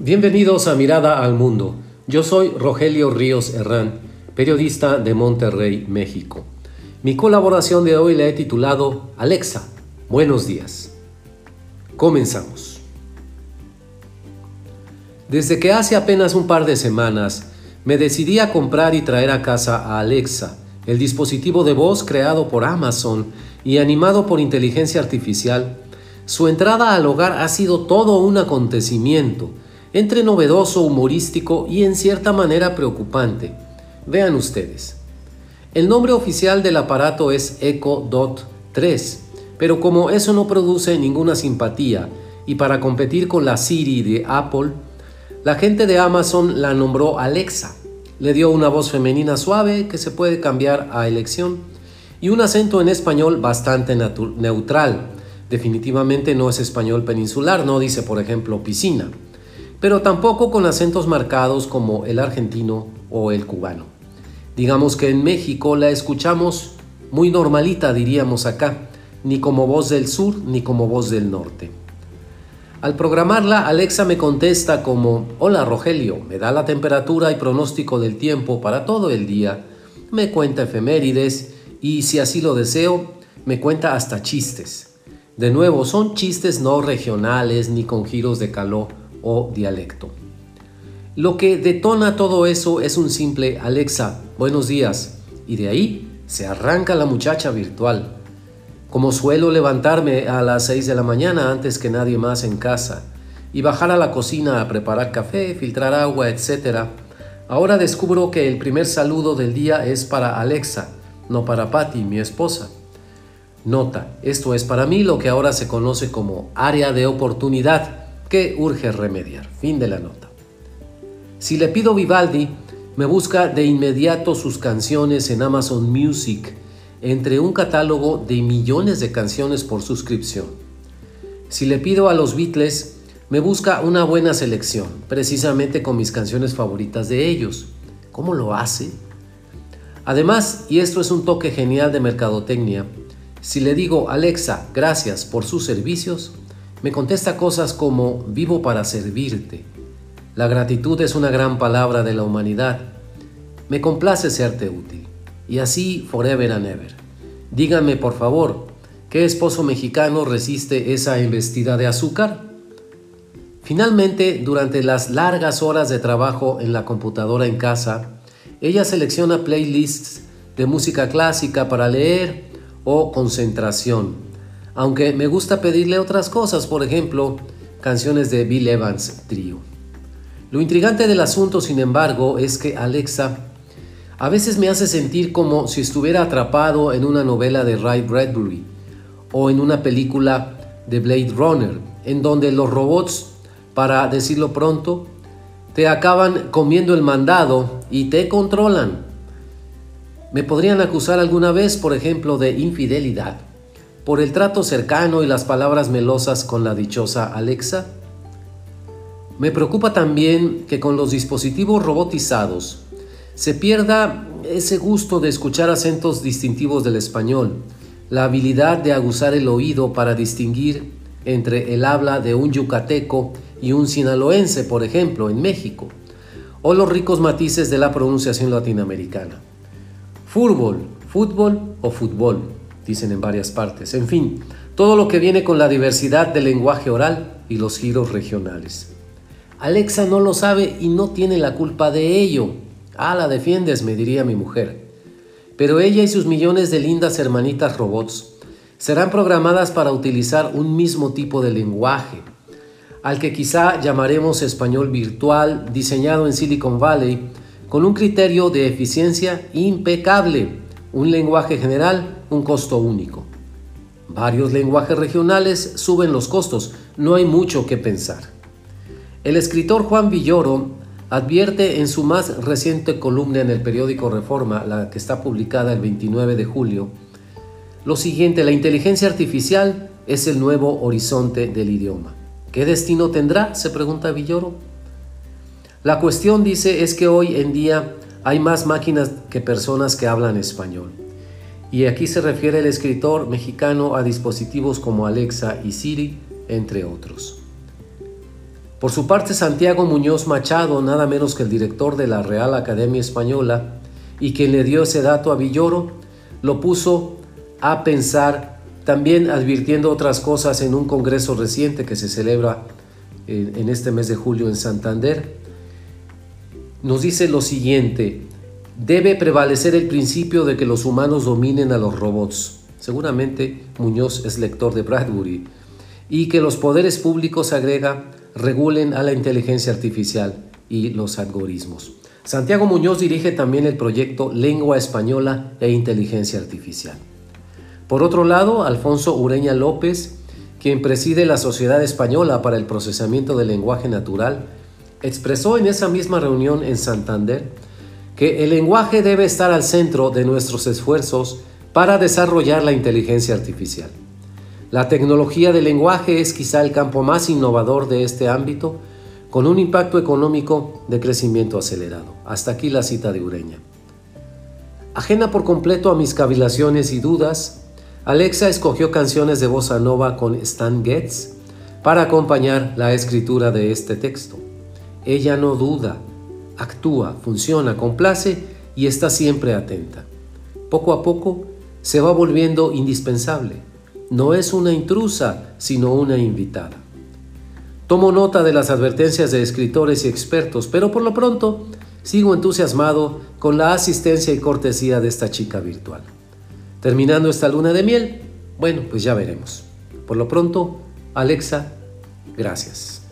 Bienvenidos a Mirada al Mundo. Yo soy Rogelio Ríos Herrán, periodista de Monterrey, México. Mi colaboración de hoy la he titulado Alexa, buenos días. Comenzamos. Desde que hace apenas un par de semanas me decidí a comprar y traer a casa a Alexa, el dispositivo de voz creado por Amazon y animado por inteligencia artificial, su entrada al hogar ha sido todo un acontecimiento entre novedoso, humorístico y en cierta manera preocupante. Vean ustedes. El nombre oficial del aparato es Echo Dot 3, pero como eso no produce ninguna simpatía y para competir con la Siri de Apple, la gente de Amazon la nombró Alexa. Le dio una voz femenina suave que se puede cambiar a elección y un acento en español bastante neutral. Definitivamente no es español peninsular, no dice por ejemplo piscina pero tampoco con acentos marcados como el argentino o el cubano. Digamos que en México la escuchamos muy normalita, diríamos acá, ni como voz del sur ni como voz del norte. Al programarla, Alexa me contesta como, hola Rogelio, me da la temperatura y pronóstico del tiempo para todo el día, me cuenta efemérides y si así lo deseo, me cuenta hasta chistes. De nuevo, son chistes no regionales ni con giros de calor o dialecto. Lo que detona todo eso es un simple Alexa, buenos días, y de ahí se arranca la muchacha virtual. Como suelo levantarme a las 6 de la mañana antes que nadie más en casa y bajar a la cocina a preparar café, filtrar agua, etc., ahora descubro que el primer saludo del día es para Alexa, no para Patty, mi esposa. Nota, esto es para mí lo que ahora se conoce como área de oportunidad que urge remediar. Fin de la nota. Si le pido Vivaldi, me busca de inmediato sus canciones en Amazon Music, entre un catálogo de millones de canciones por suscripción. Si le pido a los Beatles, me busca una buena selección, precisamente con mis canciones favoritas de ellos. ¿Cómo lo hace? Además, y esto es un toque genial de mercadotecnia, si le digo Alexa, gracias por sus servicios, me contesta cosas como vivo para servirte. La gratitud es una gran palabra de la humanidad. Me complace serte útil. Y así forever and ever. Díganme por favor, ¿qué esposo mexicano resiste esa embestida de azúcar? Finalmente, durante las largas horas de trabajo en la computadora en casa, ella selecciona playlists de música clásica para leer o concentración aunque me gusta pedirle otras cosas, por ejemplo, canciones de Bill Evans Trio. Lo intrigante del asunto, sin embargo, es que Alexa a veces me hace sentir como si estuviera atrapado en una novela de Ray Bradbury o en una película de Blade Runner, en donde los robots, para decirlo pronto, te acaban comiendo el mandado y te controlan. Me podrían acusar alguna vez, por ejemplo, de infidelidad por el trato cercano y las palabras melosas con la dichosa Alexa? Me preocupa también que con los dispositivos robotizados se pierda ese gusto de escuchar acentos distintivos del español, la habilidad de aguzar el oído para distinguir entre el habla de un yucateco y un sinaloense, por ejemplo, en México, o los ricos matices de la pronunciación latinoamericana. Fútbol, fútbol o fútbol dicen en varias partes. En fin, todo lo que viene con la diversidad del lenguaje oral y los giros regionales. Alexa no lo sabe y no tiene la culpa de ello. Ah, la defiendes, me diría mi mujer. Pero ella y sus millones de lindas hermanitas robots serán programadas para utilizar un mismo tipo de lenguaje, al que quizá llamaremos español virtual, diseñado en Silicon Valley, con un criterio de eficiencia impecable un lenguaje general, un costo único. Varios lenguajes regionales suben los costos, no hay mucho que pensar. El escritor Juan Villoro advierte en su más reciente columna en el periódico Reforma, la que está publicada el 29 de julio, lo siguiente, la inteligencia artificial es el nuevo horizonte del idioma. ¿Qué destino tendrá? se pregunta Villoro. La cuestión, dice, es que hoy en día hay más máquinas que personas que hablan español. Y aquí se refiere el escritor mexicano a dispositivos como Alexa y Siri, entre otros. Por su parte, Santiago Muñoz Machado, nada menos que el director de la Real Academia Española, y quien le dio ese dato a Villoro, lo puso a pensar, también advirtiendo otras cosas en un congreso reciente que se celebra en este mes de julio en Santander. Nos dice lo siguiente, debe prevalecer el principio de que los humanos dominen a los robots. Seguramente Muñoz es lector de Bradbury. Y que los poderes públicos, agrega, regulen a la inteligencia artificial y los algoritmos. Santiago Muñoz dirige también el proyecto Lengua Española e Inteligencia Artificial. Por otro lado, Alfonso Ureña López, quien preside la Sociedad Española para el Procesamiento del Lenguaje Natural, expresó en esa misma reunión en Santander que el lenguaje debe estar al centro de nuestros esfuerzos para desarrollar la inteligencia artificial. La tecnología del lenguaje es quizá el campo más innovador de este ámbito, con un impacto económico de crecimiento acelerado. Hasta aquí la cita de Ureña. Ajena por completo a mis cavilaciones y dudas, Alexa escogió canciones de bossa nova con Stan Getz para acompañar la escritura de este texto. Ella no duda, actúa, funciona, complace y está siempre atenta. Poco a poco se va volviendo indispensable. No es una intrusa, sino una invitada. Tomo nota de las advertencias de escritores y expertos, pero por lo pronto sigo entusiasmado con la asistencia y cortesía de esta chica virtual. Terminando esta luna de miel, bueno, pues ya veremos. Por lo pronto, Alexa, gracias.